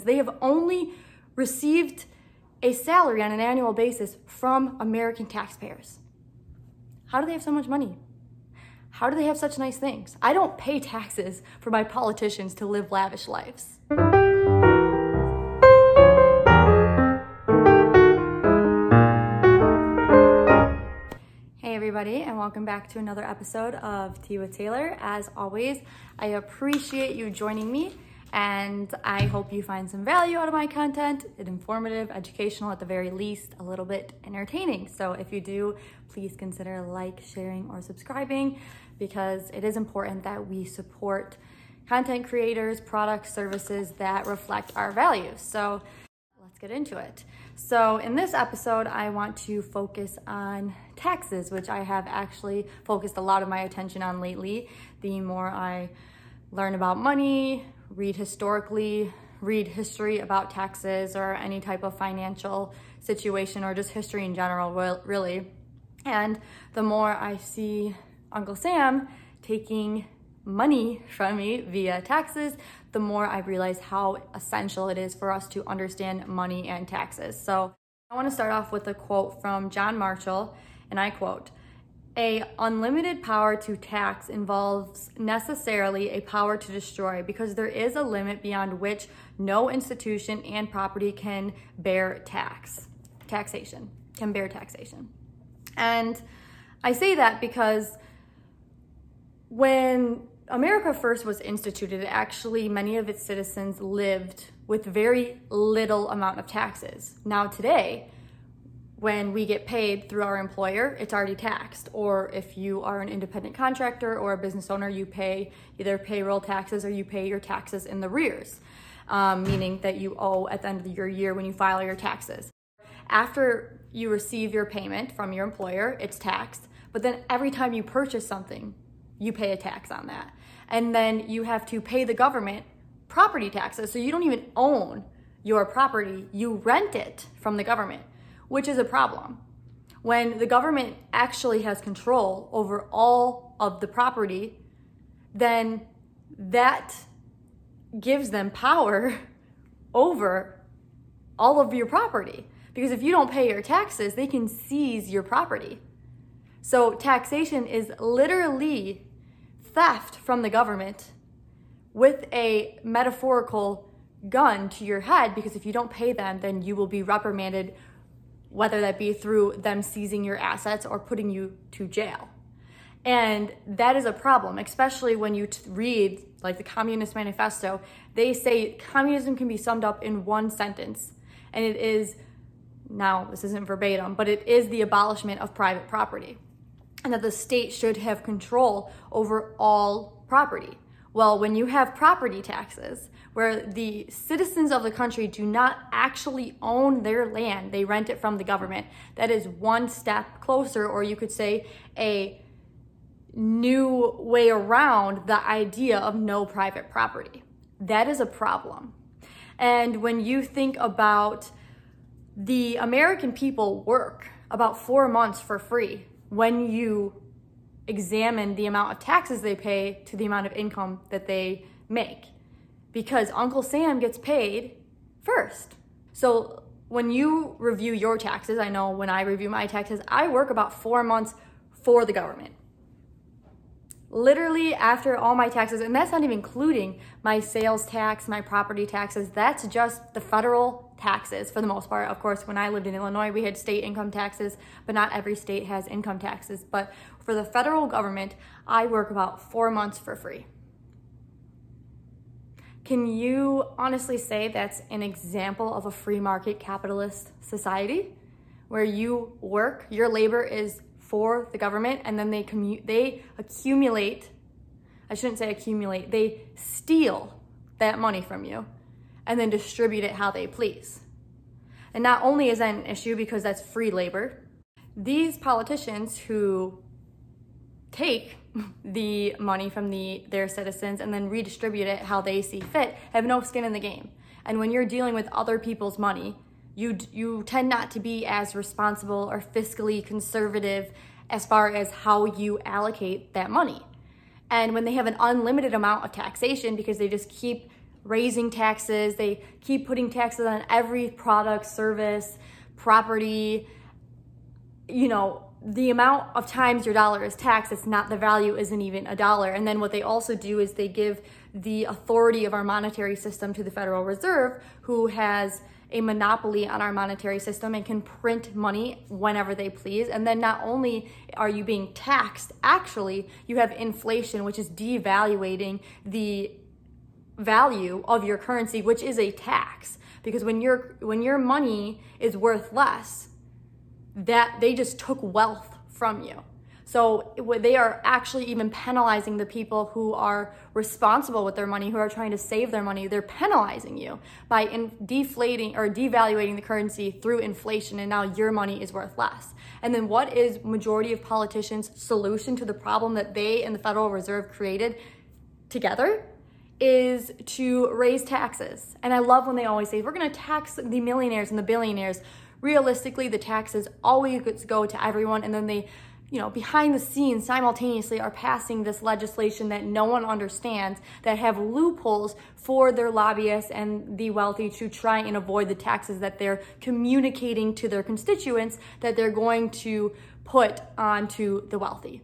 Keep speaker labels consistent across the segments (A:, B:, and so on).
A: citizens. They have only received a salary on an annual basis from American taxpayers. How do they have so much money? How do they have such nice things? I don't pay taxes for my politicians to live lavish lives. Hey, everybody, and welcome back to another episode of Tea with Taylor. As always, I appreciate you joining me and I hope you find some value out of my content. Informative, educational, at the very least, a little bit entertaining. So if you do, please consider like, sharing, or subscribing because it is important that we support content creators, products, services that reflect our values. So let's get into it. So in this episode, I want to focus on taxes, which I have actually focused a lot of my attention on lately. The more I learn about money, read historically, read history about taxes or any type of financial situation or just history in general, really. And the more I see Uncle Sam taking money from me via taxes, the more I realize how essential it is for us to understand money and taxes. So I want to start off with a quote from John Marshall, and I quote, a unlimited power to tax involves necessarily a power to destroy because there is a limit beyond which no institution and property can bear tax, taxation, can bear taxation. And I say that because when America first was instituted, actually many of its citizens lived with very little amount of taxes. Now today, when we get paid through our employer, it's already taxed. Or if you are an independent contractor or a business owner, you pay either payroll taxes or you pay your taxes in the rears, um, meaning that you owe at the end of your year when you file your taxes. After you receive your payment from your employer, it's taxed. But then every time you purchase something, you pay a tax on that. And then you have to pay the government property taxes. So you don't even own your property, you rent it from the government which is a problem. When the government actually has control over all of the property, then that gives them power over all of your property. Because if you don't pay your taxes, they can seize your property. So taxation is literally theft from the government with a metaphorical gun to your head because if you don't pay them, then you will be reprimanded whether that be through them seizing your assets or putting you to jail. And that is a problem, especially when you t- read like the Communist Manifesto. They say communism can be summed up in one sentence, and it is now, this isn't verbatim, but it is the abolishment of private property, and that the state should have control over all property. Well, when you have property taxes, where the citizens of the country do not actually own their land, they rent it from the government, that is one step closer, or you could say a new way around the idea of no private property. That is a problem. And when you think about the American people work about four months for free when you examine the amount of taxes they pay to the amount of income that they make because Uncle Sam gets paid first. So when you review your taxes, I know when I review my taxes, I work about four months for the government. Literally after all my taxes, and that's not even including my sales tax, my property taxes, that's just the federal taxes for the most part. Of course, when I lived in Illinois, we had state income taxes, but not every state has income taxes. But for the federal government, I work about four months for free. Can you honestly say that's an example of a free market capitalist society where you work, your labor is for the government and then they commu- they accumulate I shouldn't say accumulate, they steal that money from you and then distribute it how they please. And not only is that an issue because that's free labor, these politicians who take the money from the their citizens and then redistribute it how they see fit have no skin in the game. And when you're dealing with other people's money, you you tend not to be as responsible or fiscally conservative as far as how you allocate that money. And when they have an unlimited amount of taxation because they just keep raising taxes. They keep putting taxes on every product, service, property. You know, the amount of times your dollar is taxed, it's not the value isn't even a dollar. And then what they also do is they give the authority of our monetary system to the Federal Reserve, who has a monopoly on our monetary system and can print money whenever they please. And then not only are you being taxed, actually, you have inflation, which is devaluating the value of your currency, which is a tax. Because when your when your money is worth less, that they just took wealth from you. So they are actually even penalizing the people who are responsible with their money, who are trying to save their money. They're penalizing you by in deflating or devaluating the currency through inflation, and now your money is worth less. And then what is majority of politicians' solution to the problem that they and the Federal Reserve created together? Is to raise taxes. And I love when they always say, we're gonna tax the millionaires and the billionaires. Realistically, the taxes always go to everyone, and then they you know, behind the scenes simultaneously are passing this legislation that no one understands that have loopholes for their lobbyists and the wealthy to try and avoid the taxes that they're communicating to their constituents that they're going to put onto the wealthy.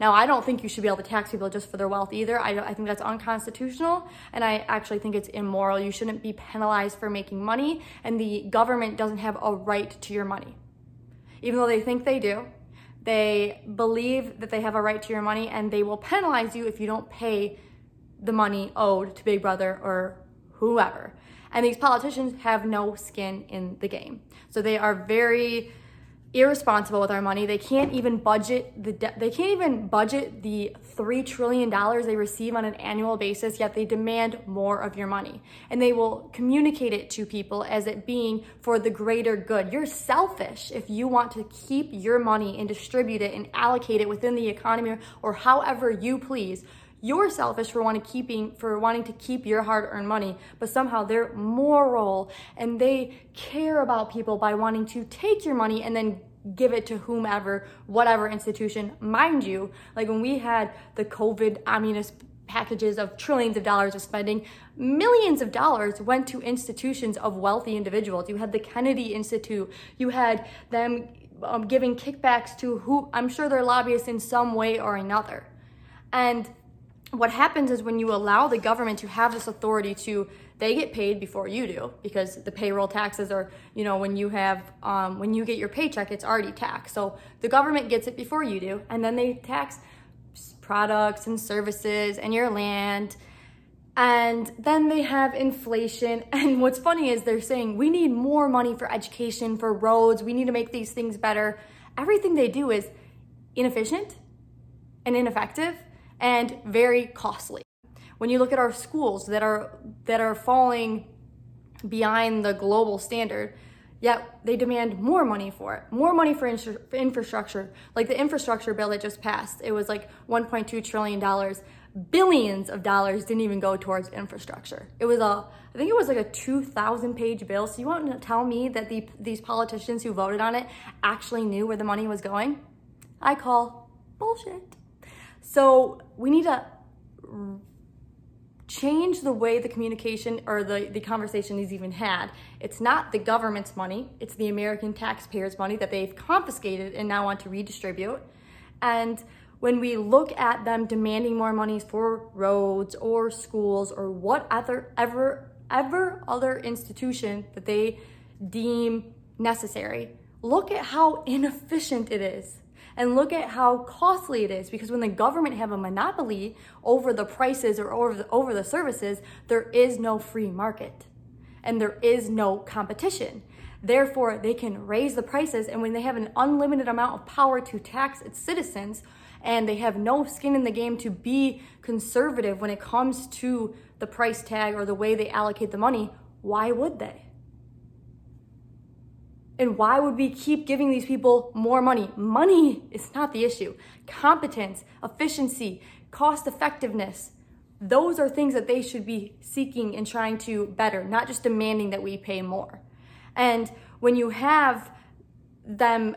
A: Now, I don't think you should be able to tax people just for their wealth either. I, I think that's unconstitutional, and I actually think it's immoral. You shouldn't be penalized for making money, and the government doesn't have a right to your money. Even though they think they do, they believe that they have a right to your money and they will penalize you if you don't pay the money owed to Big Brother or whoever. And these politicians have no skin in the game. So they are very irresponsible with our money. They can't even budget the de- they can't even budget the 3 trillion dollars they receive on an annual basis yet they demand more of your money. And they will communicate it to people as it being for the greater good. You're selfish if you want to keep your money and distribute it and allocate it within the economy or however you please. You're selfish for wanting keeping for wanting to keep your hard-earned money, but somehow they're moral and they care about people by wanting to take your money and then give it to whomever, whatever institution. Mind you, like when we had the COVID omnibus packages of trillions of dollars of spending, millions of dollars went to institutions of wealthy individuals. You had the Kennedy Institute, you had them um, giving kickbacks to who I'm sure they're lobbyists in some way or another. And what happens is when you allow the government to have this authority to they get paid before you do because the payroll taxes are you know when you have um, when you get your paycheck it's already taxed. So the government gets it before you do and then they tax products and services and your land. And then they have inflation. And what's funny is they're saying we need more money for education for roads. We need to make these things better. Everything they do is inefficient and ineffective and very costly. When you look at our schools that are that are falling behind the global standard, yet they demand more money for it, more money for, for infrastructure. Like the infrastructure bill that just passed, it was like 1.2 trillion dollars. Billions of dollars didn't even go towards infrastructure. It was a, I think it was like a 2,000 page bill. So you want to tell me that the, these politicians who voted on it actually knew where the money was going? I call bullshit. So we need to change the way the communication or the, the conversation is even had. It's not the government's money, it's the American taxpayers' money that they've confiscated and now want to redistribute. And when we look at them demanding more money for roads or schools or what other ever ever other institution that they deem necessary, look at how inefficient it is and look at how costly it is because when the government have a monopoly over the prices or over the, over the services, there is no free market and there is no competition. Therefore, they can raise the prices and when they have an unlimited amount of power to tax its citizens and they have no skin in the game to be conservative when it comes to the price tag or the way they allocate the money, why would they? And why would we keep giving these people more money? Money is not the issue. Competence, efficiency, cost effectiveness, those are things that they should be seeking and trying to better, not just demanding that we pay more. And when you have them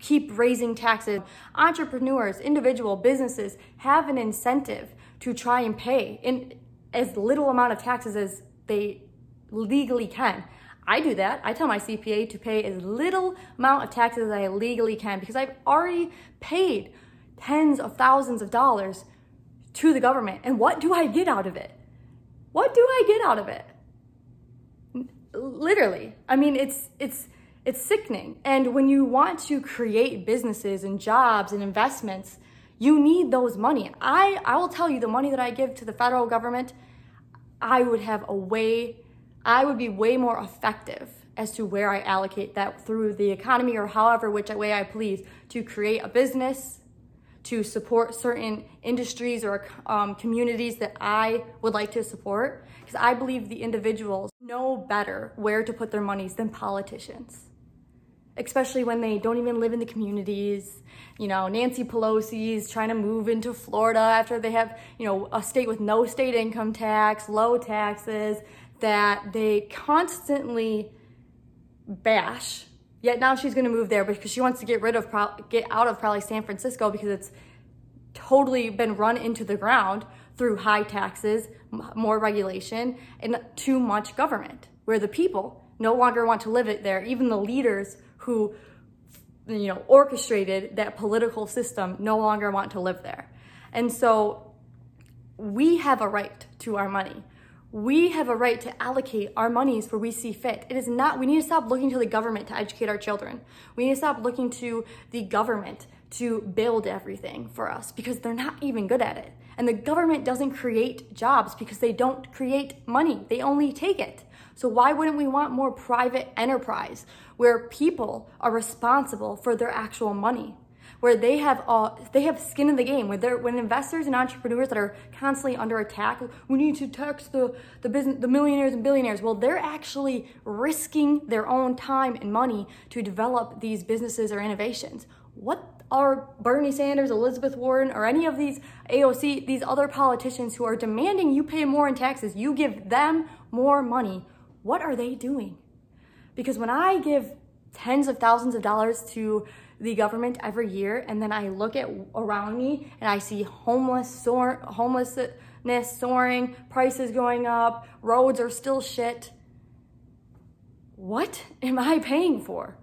A: keep raising taxes, entrepreneurs, individual businesses have an incentive to try and pay. And as little amount of taxes as they legally can. I do that. I tell my CPA to pay as little amount of taxes as I legally can because I've already paid tens of thousands of dollars to the government. And what do I get out of it? What do I get out of it? Literally. I mean, it's it's it's sickening. And when you want to create businesses and jobs and investments, you need those money. I, I will tell you the money that I give to the federal government, I would have a way, I would be way more effective as to where I allocate that through the economy or however which way I please to create a business, to support certain industries or um, communities that I would like to support. Because I believe the individuals know better where to put their monies than politicians especially when they don't even live in the communities. You know, Nancy Pelosi's trying to move into Florida after they have, you know, a state with no state income tax, low taxes, that they constantly bash. Yet now she's going to move there because she wants to get rid of, get out of probably San Francisco because it's totally been run into the ground through high taxes, more regulation, and too much government, where the people no longer want to live it there. Even the leaders who you know orchestrated that political system no longer want to live there. And so we have a right to our money. We have a right to allocate our monies where we see fit. It is not, we need to stop looking to the government to educate our children. We need to stop looking to the government to build everything for us because they're not even good at it. And the government doesn't create jobs because they don't create money, they only take it. So why wouldn't we want more private enterprise where people are responsible for their actual money? Where they have uh, they have skin in the game, where they're, when investors and entrepreneurs that are constantly under attack, we need to tax the the business the millionaires and billionaires. Well, they're actually risking their own time and money to develop these businesses or innovations. What are Bernie Sanders, Elizabeth Warren, or any of these AOC, these other politicians who are demanding you pay more in taxes, you give them more money what are they doing? Because when I give tens of thousands of dollars to the government every year and then I look at around me and I see homeless soar, homelessness soaring, prices going up, roads are still shit. What am I paying for?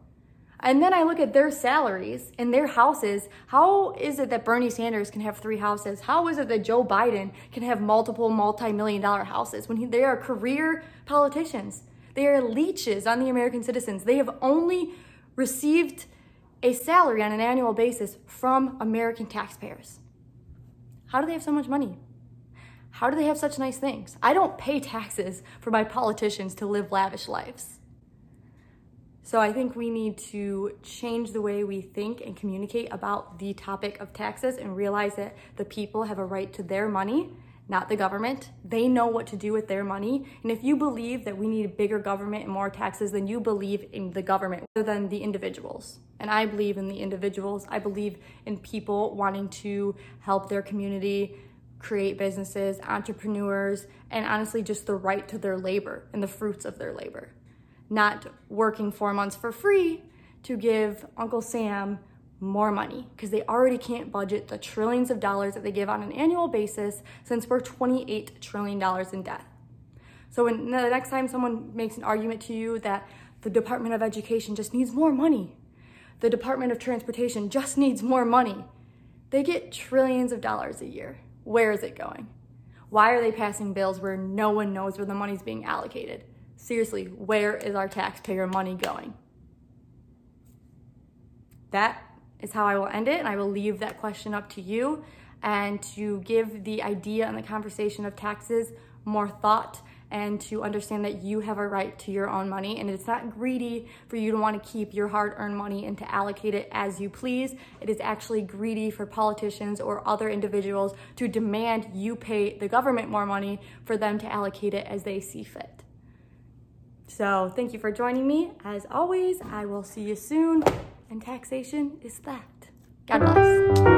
A: And then I look at their salaries and their houses. How is it that Bernie Sanders can have three houses? How is it that Joe Biden can have multiple multi million dollar houses when he, they are career politicians? They are leeches on the American citizens. They have only received a salary on an annual basis from American taxpayers. How do they have so much money? How do they have such nice things? I don't pay taxes for my politicians to live lavish lives. So I think we need to change the way we think and communicate about the topic of taxes and realize that the people have a right to their money, not the government. They know what to do with their money. And if you believe that we need a bigger government and more taxes, then you believe in the government rather than the individuals. And I believe in the individuals. I believe in people wanting to help their community, create businesses, entrepreneurs, and honestly just the right to their labor and the fruits of their labor not working four months for free to give Uncle Sam more money because they already can't budget the trillions of dollars that they give on an annual basis since we're $28 trillion in debt. So when the next time someone makes an argument to you that the Department of Education just needs more money, the Department of Transportation just needs more money, they get trillions of dollars a year. Where is it going? Why are they passing bills where no one knows where the money's being allocated? seriously, where is our taxpayer money going? That is how I will end it, and I will leave that question up to you and to give the idea and the conversation of taxes more thought and to understand that you have a right to your own money and it's not greedy for you to want to keep your hard-earned money and to allocate it as you please. It is actually greedy for politicians or other individuals to demand you pay the government more money for them to allocate it as they see fit. So thank you for joining me. As always, I will see you soon. And taxation is that. God bless.